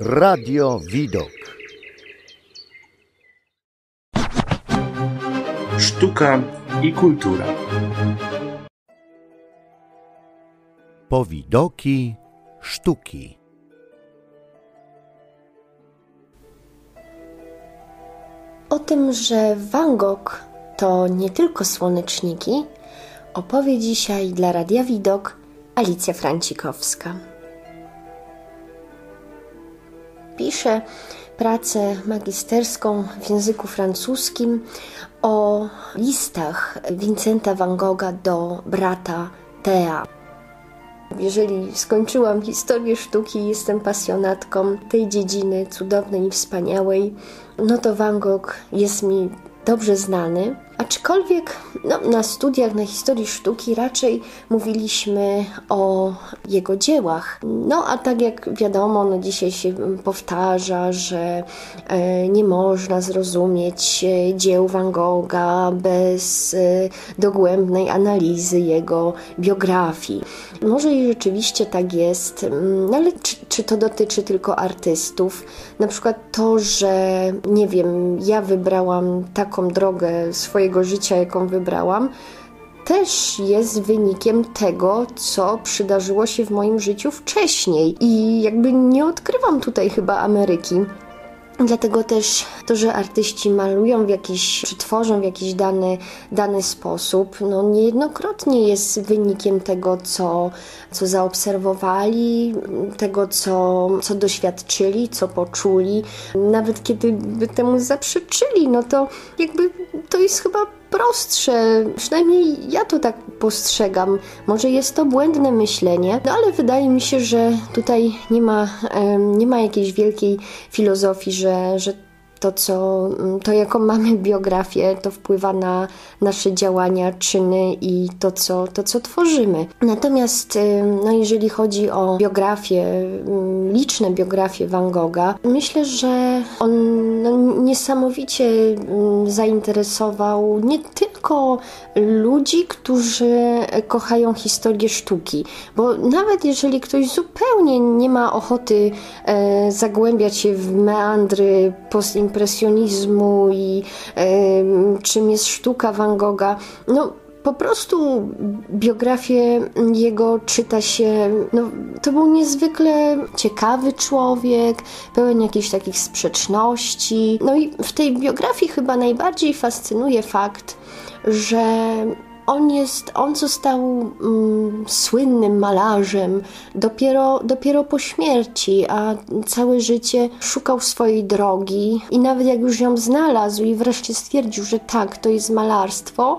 Radio Widok. Sztuka i kultura. Powidoki sztuki. O tym, że Van Gogh to nie tylko słoneczniki, opowie dzisiaj dla Radia Widok Alicja Francikowska. Pisze pracę magisterską w języku francuskim o listach Vincenta van Gogha do brata Thea. Jeżeli skończyłam historię sztuki, jestem pasjonatką tej dziedziny cudownej i wspaniałej, no to Van Gogh jest mi dobrze znany. Aczkolwiek no, na studiach na historii sztuki raczej mówiliśmy o jego dziełach. No a tak jak wiadomo, no dzisiaj się powtarza, że e, nie można zrozumieć e, dzieł Van Gogha bez e, dogłębnej analizy jego biografii. Może i rzeczywiście tak jest, mm, no ale czy, czy to dotyczy tylko artystów? Na przykład to, że nie wiem, ja wybrałam taką drogę swojej swojego życia, jaką wybrałam, też jest wynikiem tego, co przydarzyło się w moim życiu wcześniej. I jakby nie odkrywam tutaj chyba Ameryki. Dlatego też to, że artyści malują w jakiś, czy tworzą w jakiś dany, dany sposób, no niejednokrotnie jest wynikiem tego, co, co zaobserwowali, tego, co, co doświadczyli, co poczuli. Nawet kiedy by temu zaprzeczyli, no to jakby to jest chyba prostsze. Przynajmniej ja to tak postrzegam. Może jest to błędne myślenie, no ale wydaje mi się, że tutaj nie ma, nie ma jakiejś wielkiej filozofii, że, że to, co, mm, to jaką mamy biografię, to wpływa na nasze działania, czyny i to, co, to, co tworzymy. Natomiast no, jeżeli chodzi o biografię, mm, liczne biografie Van Gogha, myślę, że on no, niesamowicie mm, zainteresował nie tylko ludzi, którzy kochają historię sztuki, bo nawet jeżeli ktoś zupełnie nie ma ochoty e, zagłębiać się w meandry post impresjonizmu i y, czym jest sztuka Van Gogha. No, po prostu biografię jego czyta się. No, to był niezwykle ciekawy człowiek, pełen jakichś takich sprzeczności. No i w tej biografii chyba najbardziej fascynuje fakt, że on jest, on został mm, słynnym malarzem dopiero, dopiero po śmierci, a całe życie szukał swojej drogi i nawet jak już ją znalazł i wreszcie stwierdził, że tak, to jest malarstwo,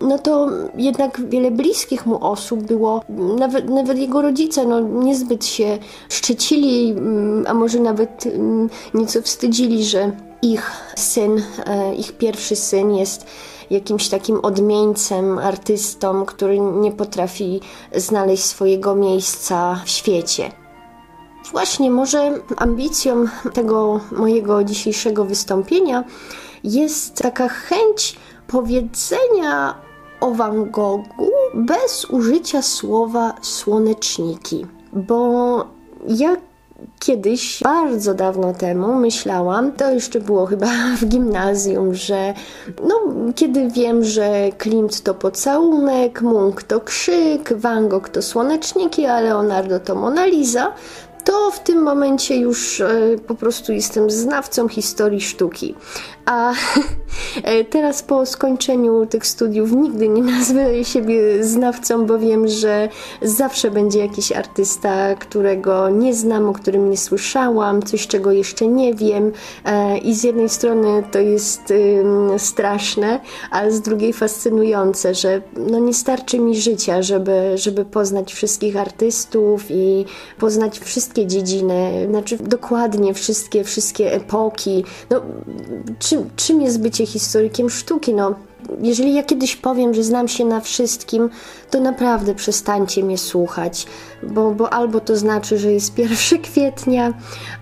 no to jednak wiele bliskich mu osób było, nawet, nawet jego rodzice, no niezbyt się szczycili, mm, a może nawet mm, nieco wstydzili, że ich syn, e, ich pierwszy syn jest jakimś takim odmieńcem, artystą, który nie potrafi znaleźć swojego miejsca w świecie. Właśnie, może ambicją tego mojego dzisiejszego wystąpienia jest taka chęć powiedzenia o Van Goghu bez użycia słowa słoneczniki, bo ja kiedyś, bardzo dawno temu, myślałam, to jeszcze było chyba w gimnazjum, że no, kiedy wiem, że Klimt to pocałunek, Munk to krzyk, Van Gogh to słoneczniki, a Leonardo to Mona Lisa, to w tym momencie już e, po prostu jestem znawcą historii sztuki. A e, teraz po skończeniu tych studiów nigdy nie nazwę siebie znawcą, bo wiem, że zawsze będzie jakiś artysta, którego nie znam, o którym nie słyszałam, coś czego jeszcze nie wiem. E, I z jednej strony to jest straszne, a z drugiej fascynujące, że no nie starczy mi życia, żeby, żeby poznać wszystkich artystów i poznać wszystkie dziedziny, znaczy dokładnie wszystkie, wszystkie epoki. No, czy czym, czym jest bycie historykiem sztuki? No, Jeżeli ja kiedyś powiem, że znam się na wszystkim, to naprawdę przestańcie mnie słuchać, bo, bo albo to znaczy, że jest 1 kwietnia,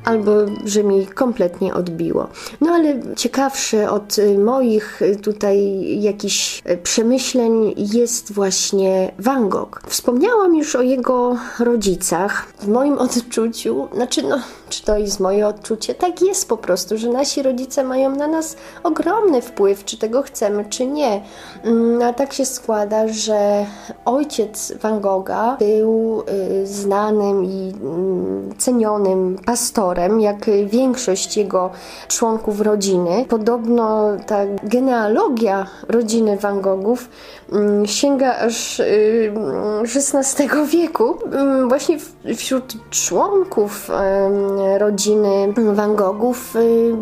albo że mi kompletnie odbiło. No ale ciekawsze od y, moich y, tutaj jakichś y, przemyśleń jest właśnie Van Gogh. Wspomniałam już o jego rodzicach. W moim odczuciu, znaczy no, czy to jest moje odczucie, tak jest po prostu, że nasi rodzice mają na nas ogromny wpływ, czy tego chcemy, czy nie. Mm, a tak się składa, że ojciec Van Gogha był znanym i mm, cenionym pastorem, jak większość jego członków rodziny. Podobno ta genealogia rodziny Van Goghów mm, sięga aż XVI y, wieku. Mm, właśnie wśród członków rodziny Van Goghów y,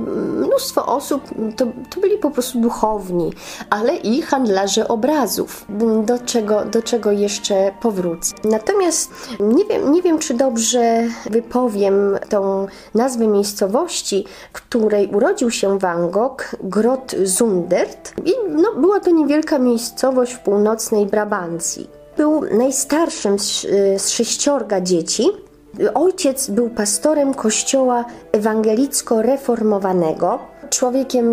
mnóstwo osób to, to byli po prostu duchowni, ale i handlarze obrazów, do czego, do czego jeszcze powrócę. Natomiast nie wiem, nie wiem, czy dobrze wypowiem tą nazwę miejscowości, w której urodził się Van Gogh, Grot Zundert. I no, była to niewielka miejscowość w północnej Brabancji. Był najstarszym z, z sześciorga dzieci. Ojciec był pastorem kościoła ewangelicko-reformowanego, człowiekiem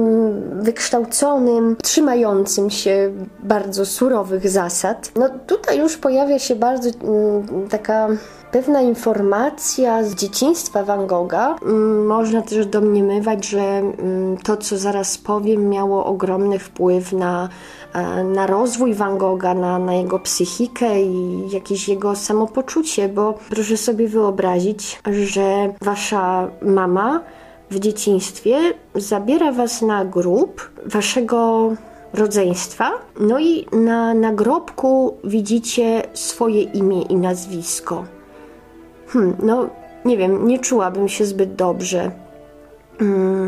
wykształconym, trzymającym się bardzo surowych zasad. No tutaj już pojawia się bardzo mm, taka pewna informacja z dzieciństwa Van Gogha. Mm, można też domniemywać, że mm, to, co zaraz powiem, miało ogromny wpływ na, na rozwój Van Gogha, na, na jego psychikę i jakieś jego samopoczucie, bo proszę sobie wyobrazić, że wasza mama w dzieciństwie zabiera was na grób waszego rodzeństwa, no i na nagrobku widzicie swoje imię i nazwisko. Hmm, no nie wiem, nie czułabym się zbyt dobrze.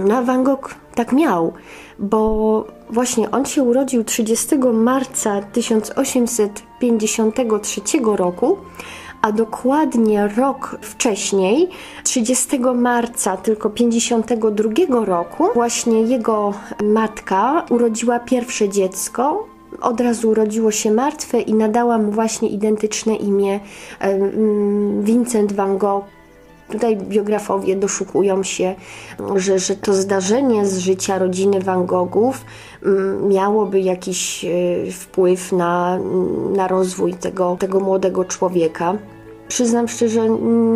No, Van Gogh tak miał, bo właśnie on się urodził 30 marca 1853 roku, a dokładnie rok wcześniej, 30 marca tylko 52 roku, właśnie jego matka urodziła pierwsze dziecko, od razu urodziło się martwe i nadała mu właśnie identyczne imię Vincent van Gogh. Tutaj biografowie doszukują się, że, że to zdarzenie z życia rodziny Van Goghów miałoby jakiś e, wpływ na, na rozwój tego, tego młodego człowieka. Przyznam szczerze,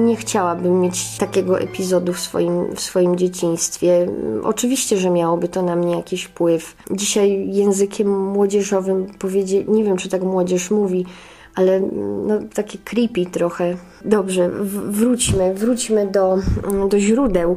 nie chciałabym mieć takiego epizodu w swoim, w swoim dzieciństwie. Oczywiście, że miałoby to na mnie jakiś wpływ. Dzisiaj językiem młodzieżowym powiedzieć, nie wiem czy tak młodzież mówi, ale no, takie creepy trochę. Dobrze, wróćmy, wróćmy do, do źródeł.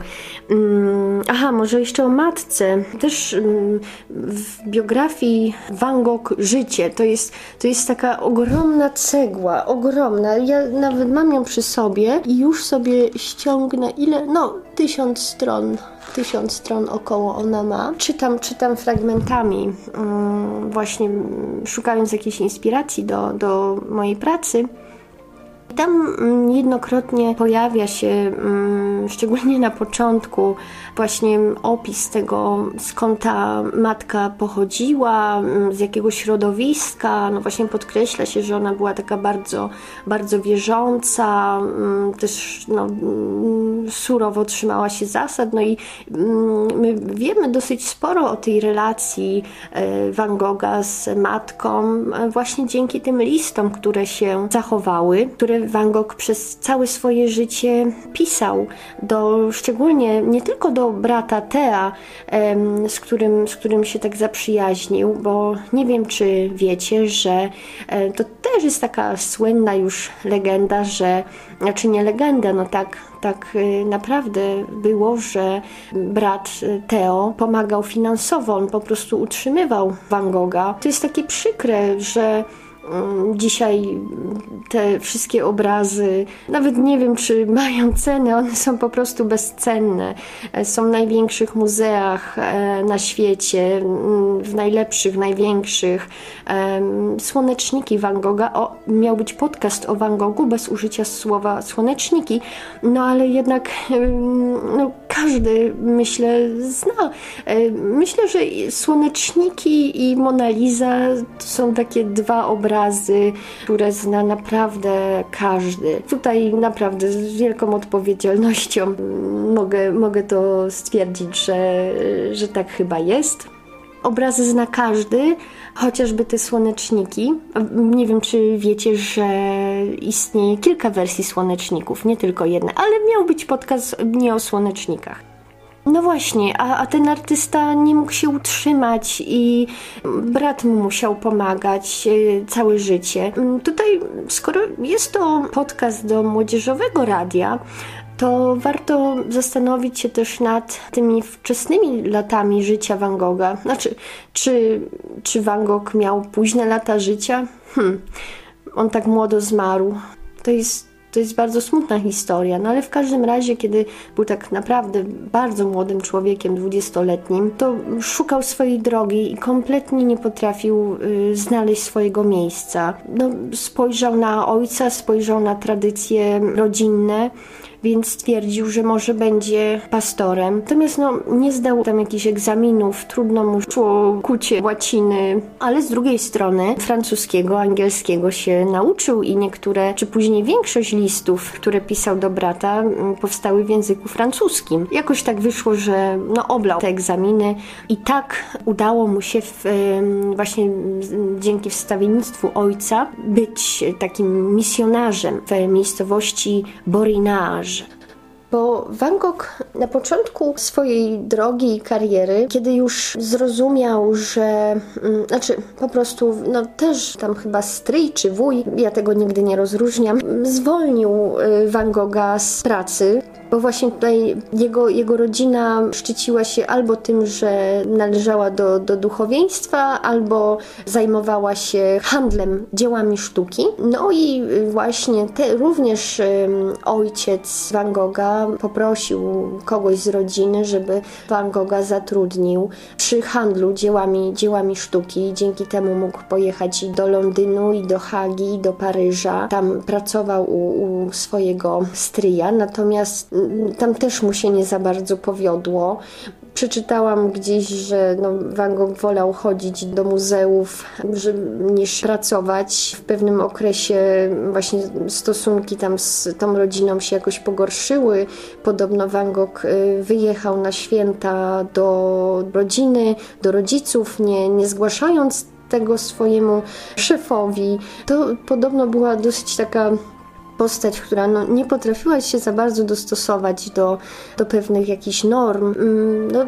Mm, aha, może jeszcze o matce. Też mm, w biografii Van Gogh Życie to jest, to jest taka ogromna cegła, ogromna. Ja nawet mam ją przy sobie i już sobie ściągnę ile? No, tysiąc stron tysiąc stron około ona ma. Czytam, czytam fragmentami, mm, właśnie szukając jakiejś inspiracji do, do mojej pracy. Tam mm, jednokrotnie pojawia się, mm, szczególnie na początku, właśnie opis tego, skąd ta matka pochodziła, mm, z jakiego środowiska. No właśnie podkreśla się, że ona była taka bardzo, bardzo wierząca, też no, surowo trzymała się zasad. No i my wiemy dosyć sporo o tej relacji e, Van Gogha z matką, e, właśnie dzięki tym listom, które się zachowały, które Van Gogh przez całe swoje życie pisał, do, szczególnie nie tylko do brata Tea, z którym, z którym się tak zaprzyjaźnił, bo nie wiem, czy wiecie, że e, to też jest taka słynna już legenda, że, znaczy nie legenda, no tak, tak e, naprawdę było, że brat Teo pomagał finansowo, on po prostu utrzymywał Van Gogha. To jest takie przykre, że dzisiaj te wszystkie obrazy, nawet nie wiem, czy mają cenę, one są po prostu bezcenne. E, są w największych muzeach e, na świecie, mm, w najlepszych, największych. Słoneczniki Van Gogha. O, miał być podcast o Van Goghu bez użycia słowa słoneczniki, no ale jednak no, każdy, myślę, zna. E, myślę, że słoneczniki i Mona Lisa to są takie dwa obrazy, które zna naprawdę każdy. Tutaj naprawdę z wielką odpowiedzialnością mogę, mogę to stwierdzić, że, że tak chyba jest. Obrazy zna każdy, chociażby te słoneczniki. Nie wiem, czy wiecie, że istnieje kilka wersji słoneczników, nie tylko jedna, ale miał być podcast nie o słonecznikach. No właśnie, a, a ten artysta nie mógł się utrzymać i brat mu musiał pomagać e, całe życie. Mm, tutaj, skoro jest to podcast do młodzieżowego radia, to warto zastanowić się też nad tymi wczesnymi latami życia Van Gogha. Znaczy, czy, czy Van Gogh miał późne lata życia? Hm, on tak młodo zmarł. To jest to jest bardzo smutna historia, no ale w każdym razie, kiedy był tak naprawdę bardzo młodym człowiekiem, dwudziestoletnim, to szukał swojej drogi i kompletnie nie potrafił y, znaleźć swojego miejsca. No, spojrzał na ojca, spojrzał na tradycje rodzinne, więc stwierdził, że może będzie pastorem. Natomiast no, nie zdał tam jakichś egzaminów, trudno mu szło kucie łaciny, ale z drugiej strony francuskiego, angielskiego się nauczył i niektóre, czy później większość listów, które pisał do brata, powstały w języku francuskim. Jakoś tak wyszło, że no, oblał te egzaminy i tak udało mu się w, właśnie dzięki wstawiennictwu ojca być takim misjonarzem w miejscowości Borinage bo Van Gogh na początku swojej drogi i kariery, kiedy już zrozumiał, że, mm, znaczy po prostu, no też tam chyba stryj czy wuj, ja tego nigdy nie rozróżniam, zwolnił y, Van Gogha z pracy, bo właśnie tutaj jego, jego rodzina szczyciła się albo tym, że należała do, do duchowieństwa, albo zajmowała się handlem dziełami sztuki. No i właśnie te, również ojciec Van Gogha poprosił kogoś z rodziny, żeby Van Gogha zatrudnił przy handlu dziełami, dziełami sztuki. Dzięki temu mógł pojechać i do Londynu, i do Hagi, i do Paryża. Tam pracował u, u swojego stryja, natomiast tam też mu się nie za bardzo powiodło. Przeczytałam gdzieś, że no, Van Gogh wolał chodzić do muzeów niż pracować. W pewnym okresie właśnie stosunki tam z tą rodziną się jakoś pogorszyły. Podobno Van Gogh y, wyjechał na święta do rodziny, do rodziców, nie, nie zgłaszając tego swojemu szefowi. To podobno była dosyć taka postać, która no, nie potrafiła się za bardzo dostosować do, do pewnych jakichś norm. Mm, no,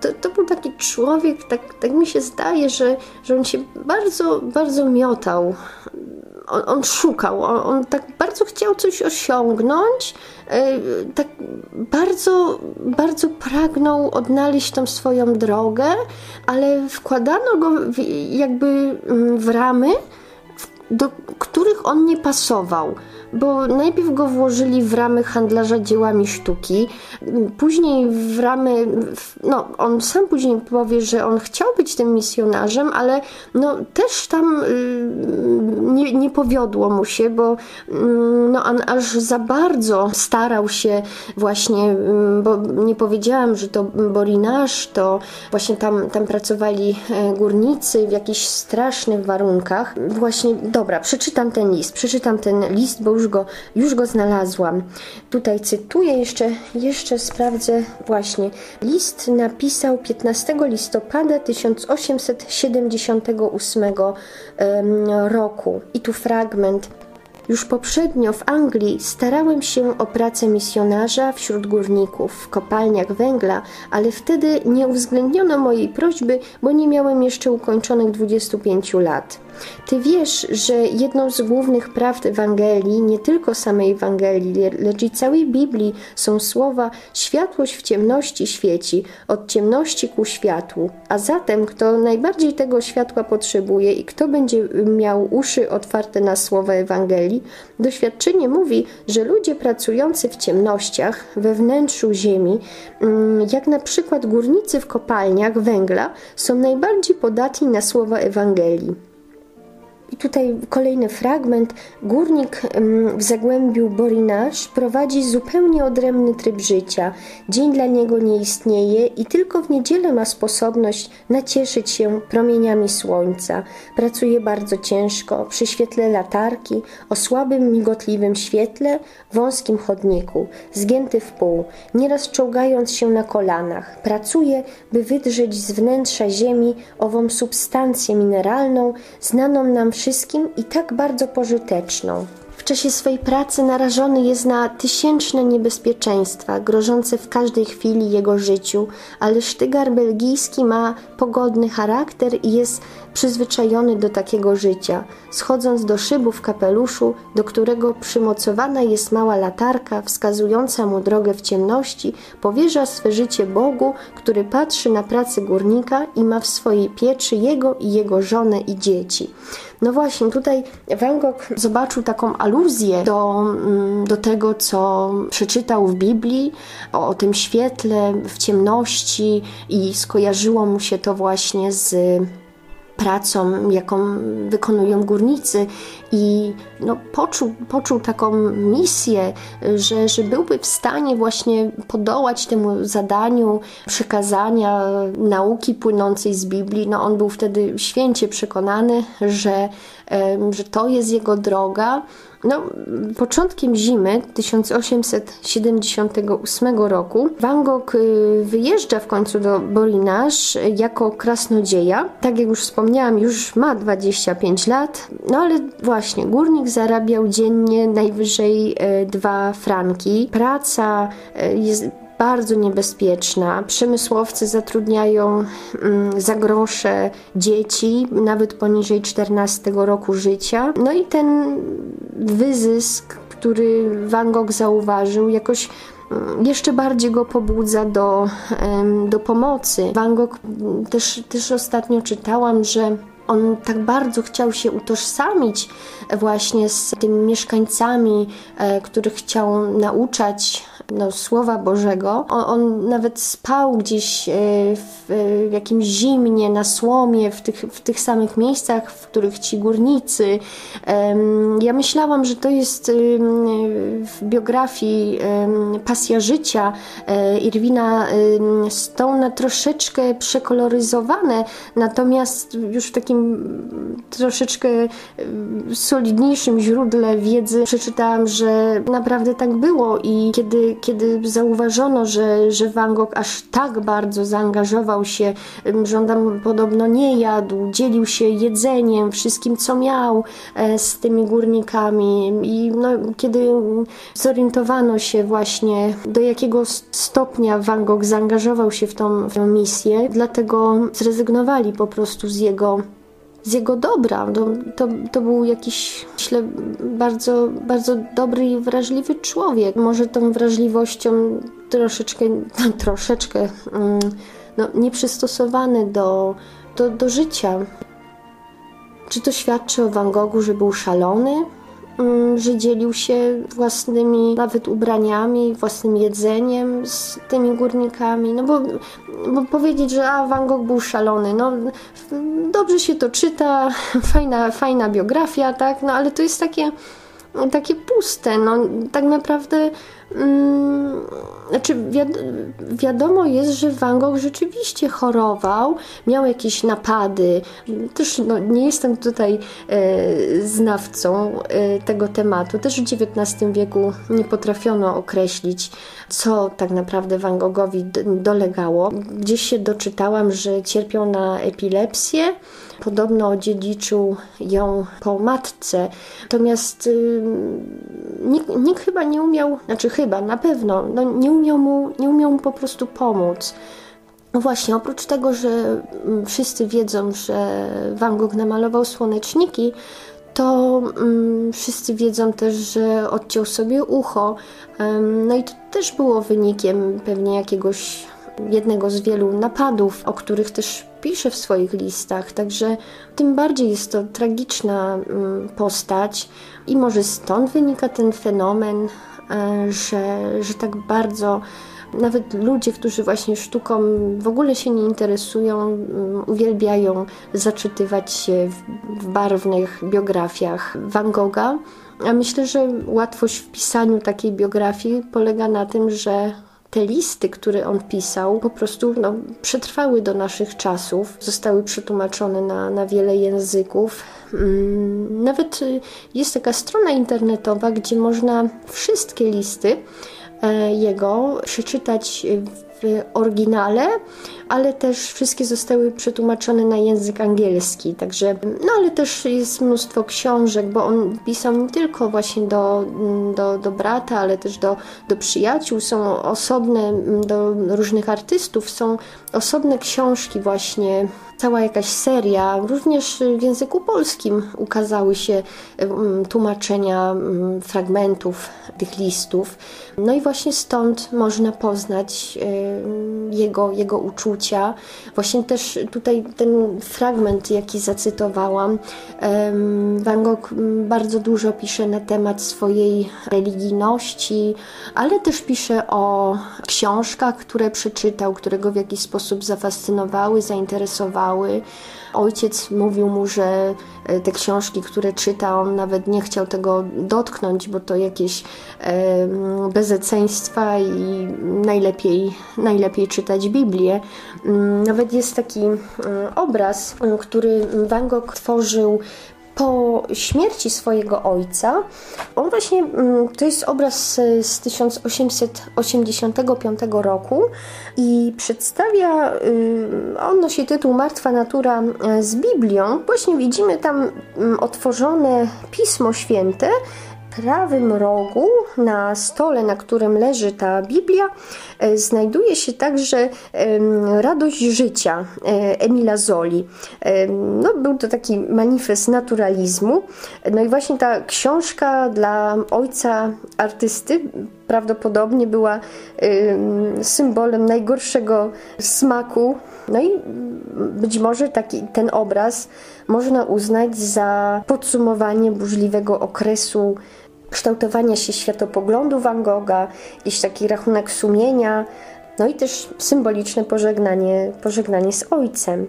to, to był taki człowiek, tak, tak mi się zdaje, że, że on się bardzo, bardzo miotał. On, on szukał, on, on, tak bardzo chciał coś osiągnąć, e, tak bardzo, bardzo pragnął odnaleźć tą swoją drogę, ale wkładano go w, jakby mm, w ramy, do których on nie pasował bo najpierw go włożyli w ramy handlarza dziełami sztuki, później w ramy, no on sam później powie, że on chciał być tym misjonarzem, ale no też tam y, nie, nie powiodło mu się, bo mm, no on aż za bardzo starał się właśnie, mm, bo nie powiedziałam, że to Borinaż, to właśnie tam, tam pracowali e, górnicy w jakichś strasznych warunkach. Właśnie, dobra, przeczytam ten list, przeczytam ten list, bo już go, już go znalazłam. Tutaj cytuję, jeszcze, jeszcze sprawdzę właśnie. List napisał 15 listopada 1878 roku. I tu fragment. Już poprzednio w Anglii starałem się o pracę misjonarza wśród górników w kopalniach węgla, ale wtedy nie uwzględniono mojej prośby, bo nie miałem jeszcze ukończonych 25 lat. Ty wiesz, że jedną z głównych prawd Ewangelii, nie tylko samej Ewangelii, lecz i całej Biblii są słowa światłość w ciemności świeci, od ciemności ku światłu. A zatem, kto najbardziej tego światła potrzebuje i kto będzie miał uszy otwarte na słowa Ewangelii, doświadczenie mówi, że ludzie pracujący w ciemnościach, we wnętrzu ziemi, mm, jak na przykład górnicy w kopalniach węgla, są najbardziej podatni na słowa Ewangelii. I tutaj kolejny fragment. Górnik w zagłębiu Borinasz prowadzi zupełnie odrębny tryb życia. Dzień dla niego nie istnieje i tylko w niedzielę ma sposobność nacieszyć się promieniami słońca. Pracuje bardzo ciężko, przy świetle latarki, o słabym, migotliwym świetle, wąskim chodniku, zgięty w pół, nieraz czołgając się na kolanach. Pracuje, by wydrzeć z wnętrza ziemi ową substancję mineralną, znaną nam wszystkim i tak bardzo pożyteczną. W czasie swej pracy narażony jest na tysięczne niebezpieczeństwa, grożące w każdej chwili jego życiu, ale sztygar belgijski ma pogodny charakter i jest przyzwyczajony do takiego życia. Schodząc do szybu w kapeluszu, do którego przymocowana jest mała latarka wskazująca mu drogę w ciemności, powierza swe życie Bogu, który patrzy na pracę górnika i ma w swojej pieczy jego i jego żonę i dzieci. No właśnie, tutaj Van Gogh zobaczył taką aluzję do, mm, do tego, co przeczytał w Biblii, o, o tym świetle w ciemności i skojarzyło mu się to właśnie z pracą, jaką wykonują górnicy i no, poczuł, poczuł taką misję, że, że byłby w stanie właśnie podołać temu zadaniu przekazania nauki płynącej z Biblii. No, on był wtedy święcie przekonany, że, że to jest jego droga. No, początkiem zimy 1878 roku Van Gogh y, wyjeżdża w końcu do Borinaż jako krasnodzieja. Tak jak już wspomniałam, już ma 25 lat, no ale właśnie górnik zarabiał dziennie najwyżej 2 y, franki. Praca y, jest bardzo niebezpieczna. Przemysłowcy zatrudniają mm, za grosze dzieci, nawet poniżej 14 roku życia. No i ten wyzysk, który Van Gogh zauważył, jakoś mm, jeszcze bardziej go pobudza do, do pomocy. Van Gogh też, też ostatnio czytałam, że on tak bardzo chciał się utożsamić właśnie z tymi mieszkańcami, e, których chciał nauczać no, Słowa Bożego. On, on, nawet spał gdzieś e, w, w jakimś zimnie, na słomie, w tych, w tych samych miejscach, w których ci górnicy. Ja myślałam, że to jest w biografii Pasja Życia e, Irwina Stone'a troszeczkę przekoloryzowane, natomiast już w takim troszeczkę solidniejszym źródle wiedzy przeczytałam, że naprawdę tak było i kiedy, kiedy zauważono, że, że Van Gogh aż tak bardzo zaangażował się, że on podobno nie jadł, dzielił się jedzeniem, wszystkim co miał e, z tymi górnikami. I no, kiedy zorientowano się właśnie do jakiego stopnia Van Gogh zaangażował się w tą, w tą misję, dlatego zrezygnowali po prostu z jego z jego dobra. To, to, to, był jakiś, myślę, bardzo, bardzo dobry i wrażliwy człowiek. Może tą wrażliwością troszeczkę, troszeczkę mm, no, nieprzystosowany do, do, do życia. Czy to świadczy o Van Goghu, że był szalony? Mm, że dzielił się własnymi nawet ubraniami, własnym jedzeniem z tymi górnikami. No bo, bo powiedzieć, że a, Van Gogh był szalony, no dobrze się to czyta, fajna, fajna biografia, tak, no ale to jest takie takie puste. No, tak naprawdę mm, znaczy wiadomo jest, że Van Gogh rzeczywiście chorował, miał jakieś napady. Też no, nie jestem tutaj e, znawcą e, tego tematu. Też w XIX wieku nie potrafiono określić, co tak naprawdę Van Goghowi dolegało. Gdzieś się doczytałam, że cierpiał na epilepsję Podobno odziedziczył ją po matce, natomiast y, nikt, nikt, chyba nie umiał, znaczy chyba, na pewno, no nie, umiał mu, nie umiał mu po prostu pomóc. No właśnie, oprócz tego, że wszyscy wiedzą, że Van Gogh namalował słoneczniki, to um, wszyscy wiedzą też, że odciął sobie ucho. Um, no i to też było wynikiem pewnie jakiegoś jednego z wielu napadów, o których też pisze w swoich listach. Także tym bardziej jest to tragiczna um, postać i może stąd wynika ten fenomen, e, że, że tak bardzo nawet ludzie, którzy właśnie sztuką w ogóle się nie interesują, mm, uwielbiają zaczytywać się w barwnych biografiach Van Gogha. A myślę, że łatwość w pisaniu takiej biografii polega na tym, że te listy, które on pisał, po prostu no, przetrwały do naszych czasów, zostały przetłumaczone na, na wiele języków. Mm, nawet y, jest taka strona internetowa, gdzie można wszystkie listy E, jego przeczytać w oryginale, ale też wszystkie zostały przetłumaczone na język angielski, także, no ale też jest mnóstwo książek, bo on pisał nie tylko właśnie do, do, do brata, ale też do, do przyjaciół, są osobne, do różnych artystów, są osobne książki właśnie cała jakaś seria, również w języku polskim ukazały się tłumaczenia fragmentów tych listów. No i właśnie stąd można poznać jego, jego uczucia. Właśnie też tutaj ten fragment, jaki zacytowałam, Van Gogh bardzo dużo pisze na temat swojej religijności, ale też pisze o książkach, które przeczytał, które go w jakiś sposób zafascynowały, zainteresowały. Ojciec mówił mu, że e, te książki, które czyta, on nawet nie chciał tego dotknąć, bo to jakieś e, bezeceństwa i najlepiej, najlepiej czytać Biblię. Mm, nawet jest taki mm, obraz, który Van Gogh tworzył po śmierci swojego ojca, on właśnie, mm, to jest obraz z 1885 roku i przedstawia, y, on nosi tytuł Martwa Natura e, z Biblią. Właśnie widzimy tam mm, otworzone Pismo Święte, prawym rogu na stole, na którym leży ta Biblia, e, znajduje się także Radość życia e, Emila Zoli. No, był to taki manifest naturalizmu. No i właśnie ta książka dla ojca artysty prawdopodobnie była symbolem najgorszego smaku. No i być może taki, ten obraz można uznać za podsumowanie burzliwego okresu kształtowania się światopoglądu Van Gogha, jakiś taki rachunek sumienia, no i też symboliczne pożegnanie, pożegnanie z ojcem.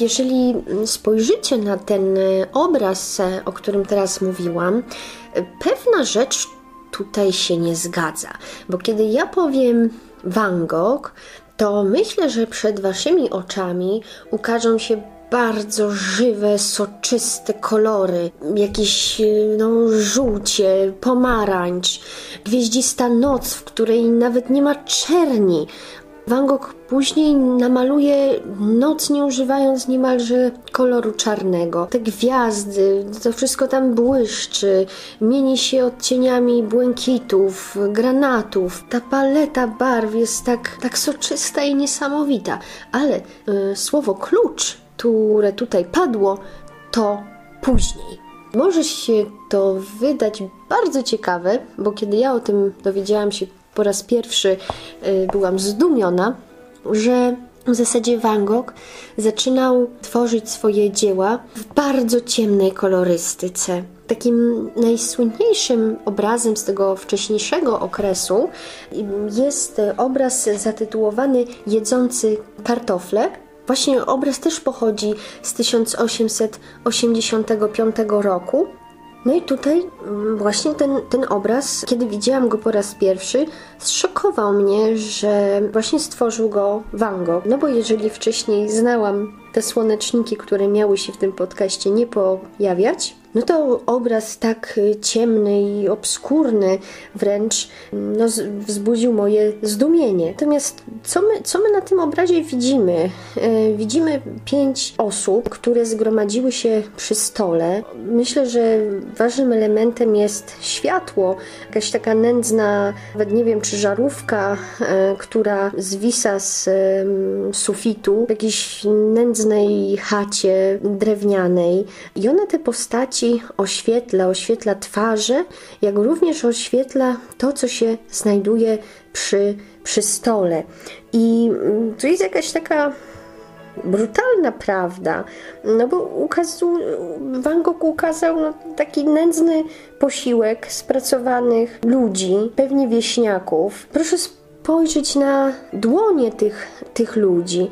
Jeżeli spojrzycie na ten obraz, o którym teraz mówiłam, pewna rzecz tutaj się nie zgadza, bo kiedy ja powiem Van Gogh, to myślę, że przed Waszymi oczami ukażą się bardzo żywe, soczyste kolory, jakieś no, żółcie, pomarańcz, gwieździsta noc, w której nawet nie ma czerni, Van Gogh później namaluje noc, nie używając niemalże koloru czarnego. Te gwiazdy, to wszystko tam błyszczy, mieni się odcieniami błękitów, granatów. Ta paleta barw jest tak, tak soczysta i niesamowita. Ale y, słowo klucz, które tutaj padło, to później. Może się to wydać bardzo ciekawe, bo kiedy ja o tym dowiedziałam się po raz pierwszy y, byłam zdumiona, że w zasadzie Van Gogh zaczynał tworzyć swoje dzieła w bardzo ciemnej kolorystyce. Takim najsłynniejszym obrazem z tego wcześniejszego okresu jest obraz zatytułowany Jedzący kartofle. Właśnie obraz też pochodzi z 1885 roku no i tutaj mm, właśnie ten, ten obraz, kiedy widziałam go po raz pierwszy, zszokował mnie, że właśnie stworzył go Van Gogh. No bo jeżeli wcześniej znałam te słoneczniki, które miały się w tym podcaście nie pojawiać, no to obraz tak y, ciemny i obskurny wręcz no, wzbudził moje zdumienie. Natomiast co my, co my na tym obrazie widzimy? E, widzimy pięć osób, które zgromadziły się przy stole. Myślę, że ważnym elementem jest światło, jakaś taka nędzna, nawet nie wiem czy żarówka, e, która zwisa z sufitu w jakiejś nędznej chacie drewnianej. I ona te postaci oświetla, oświetla twarze, jak również oświetla to, co się znajduje przy, przy stole. I mm, tu jest jakaś taka brutalna prawda, no bo ukazał, Van Gogh ukazał no, taki nędzny posiłek spracowanych ludzi, pewnie wieśniaków. Proszę spojrzeć na dłonie tych, tych ludzi,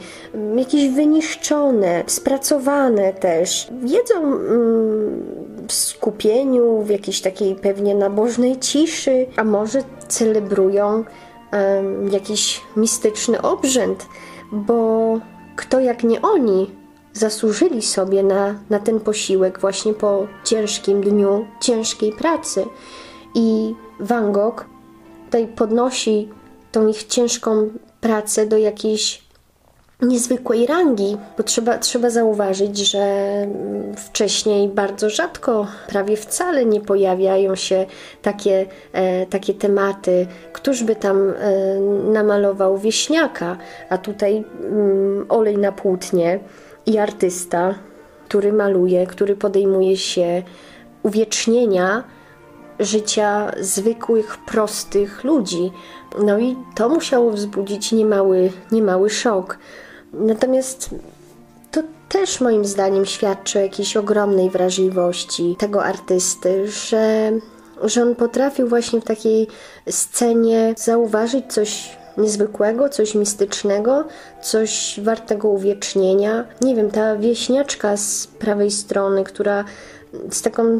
jakieś wyniszczone, spracowane też. Jedzą mm, w skupieniu, w jakiejś takiej pewnie nabożnej ciszy, a może celebrują um, jakiś mistyczny obrzęd, bo kto jak nie oni zasłużyli sobie na, na ten posiłek właśnie po ciężkim dniu ciężkiej pracy. I Van Gogh tutaj podnosi tą ich ciężką pracę do jakiejś niezwykłej rangi, bo trzeba, trzeba zauważyć, że wcześniej bardzo rzadko, prawie wcale nie pojawiają się takie, e, takie tematy. Któż by tam e, namalował wieśniaka, a tutaj mm, olej na płótnie i artysta, który maluje, który podejmuje się uwiecznienia życia zwykłych, prostych ludzi. No i to musiało wzbudzić niemały, niemały szok. Natomiast to też moim zdaniem świadczy o jakiejś ogromnej wrażliwości tego artysty, że, że on potrafił właśnie w takiej scenie zauważyć coś niezwykłego, coś mistycznego, coś wartego uwiecznienia. Nie wiem, ta wieśniaczka z prawej strony, która z taką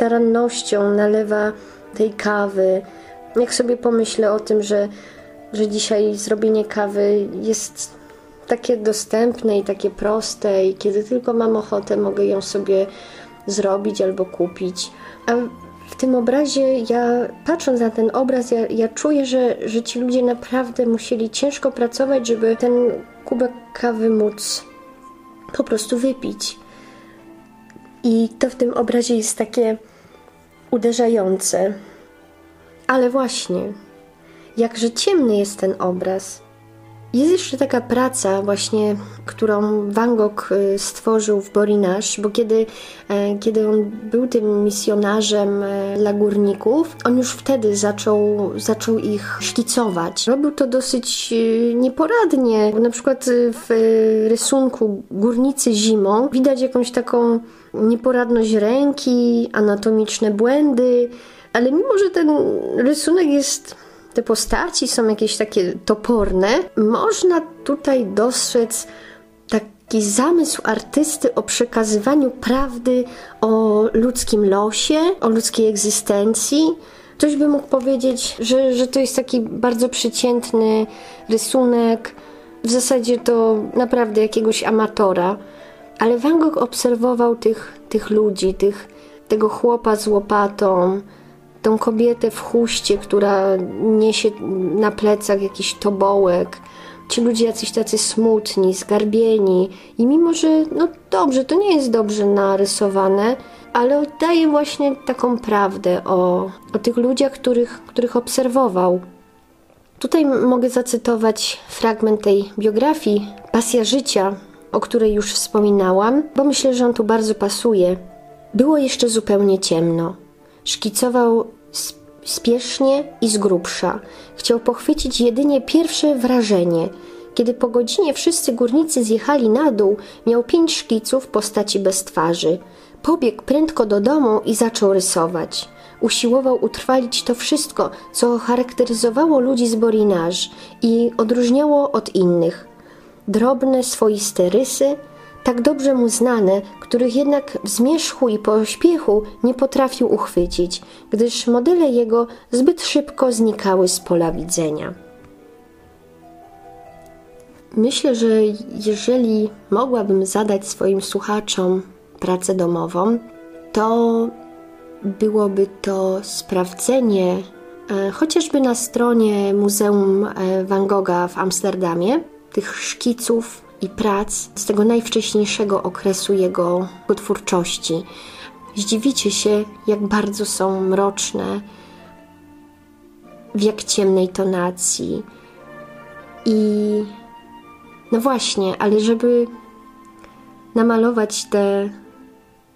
starannością nalewa tej kawy. Jak sobie pomyślę o tym, że, że dzisiaj zrobienie kawy jest takie dostępne i takie proste i kiedy tylko mam ochotę, mogę ją sobie zrobić albo kupić. A w tym obrazie, ja patrząc na ten obraz, ja, ja czuję, że, że ci ludzie naprawdę musieli ciężko pracować, żeby ten kubek kawy móc po prostu wypić. I to w tym obrazie jest takie uderzające. Ale właśnie, jakże ciemny jest ten obraz. Jest jeszcze taka praca właśnie, którą Van Gogh y, stworzył w Borinasz, bo kiedy, e, kiedy on był tym misjonarzem e, dla górników, on już wtedy zaczął, zaczął ich szkicować. Robił to dosyć y, nieporadnie, bo na przykład y, w rysunku Górnicy zimą widać jakąś taką nieporadność ręki, anatomiczne błędy, ale mimo, że ten rysunek jest te postaci są jakieś takie toporne, można tutaj dostrzec taki zamysł artysty o przekazywaniu prawdy o ludzkim losie, o ludzkiej egzystencji. Ktoś by mógł powiedzieć, że, że to jest taki bardzo przeciętny rysunek, w zasadzie to naprawdę jakiegoś amatora. Ale Van Gogh obserwował tych, tych ludzi, tych, tego chłopa z łopatą, tą kobietę w chuście, która niesie na plecach jakiś tobołek. Ci ludzie jacyś tacy smutni, zgarbieni. I mimo, że no dobrze, to nie jest dobrze narysowane, ale oddaje właśnie taką prawdę o, o tych ludziach, których, których obserwował. Tutaj mogę zacytować fragment tej biografii Pasja życia, o której już wspominałam, bo myślę, że on tu bardzo pasuje. Było jeszcze zupełnie ciemno. Szkicował spiesznie i z grubsza. Chciał pochwycić jedynie pierwsze wrażenie. Kiedy po godzinie wszyscy górnicy zjechali na dół, miał pięć szkiców postaci bez twarzy. Pobiegł prędko do domu i zaczął rysować. Usiłował utrwalić to wszystko, co charakteryzowało ludzi z Borinaż i odróżniało od innych. Drobne, swoiste rysy, tak dobrze mu znane, których jednak w zmierzchu i pośpiechu nie potrafił uchwycić, gdyż modele jego zbyt szybko znikały z pola widzenia. Myślę, że jeżeli mogłabym zadać swoim słuchaczom pracę domową, to byłoby to sprawdzenie e, chociażby na stronie Muzeum e, Van Gogha w Amsterdamie tych szkiców i prac z tego najwcześniejszego okresu jego twórczości. Zdziwicie się, jak bardzo są mroczne, w jak ciemnej tonacji. I no właśnie, ale żeby namalować te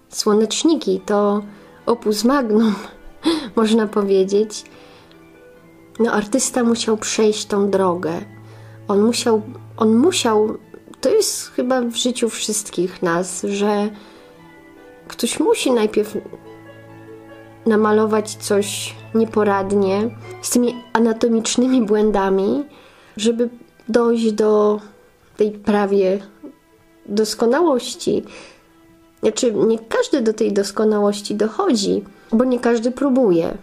słoneczniki, to opus magnum, można powiedzieć. No, artysta musiał przejść tą drogę. On musiał, on musiał, to jest chyba w życiu wszystkich nas, że ktoś musi najpierw namalować coś nieporadnie, z tymi anatomicznymi błędami, żeby dojść do tej prawie doskonałości. Znaczy, nie każdy do tej doskonałości dochodzi, bo nie każdy próbuje.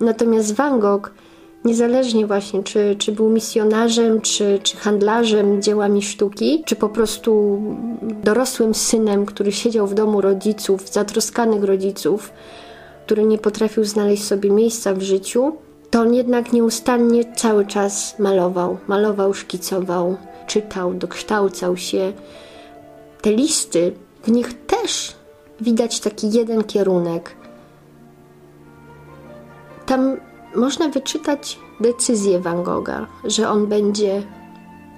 Natomiast Van Gogh, niezależnie właśnie, czy, czy był misjonarzem, czy, czy handlarzem dziełami sztuki, czy po prostu dorosłym synem, który siedział w domu rodziców, zatroskanych rodziców, który nie potrafił znaleźć sobie miejsca w życiu, to on jednak nieustannie cały czas malował. Malował, szkicował, czytał, dokształcał się. Te listy, w nich też widać taki jeden kierunek. Tam można wyczytać decyzję Van Gogha, że on będzie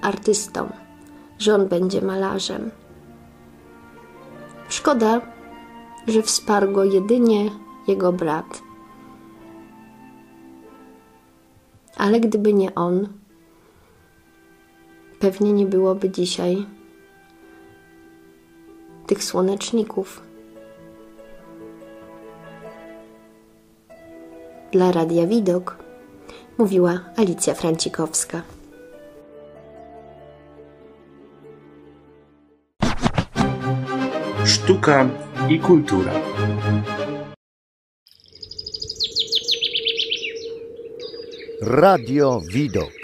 artystą, że on będzie malarzem. Szkoda, że wsparł go jedynie jego brat. Ale gdyby nie on, pewnie nie byłoby dzisiaj tych słoneczników. Dla Radia Widok mówiła Alicja Francikowska. Sztuka i kultura. Radio Widok.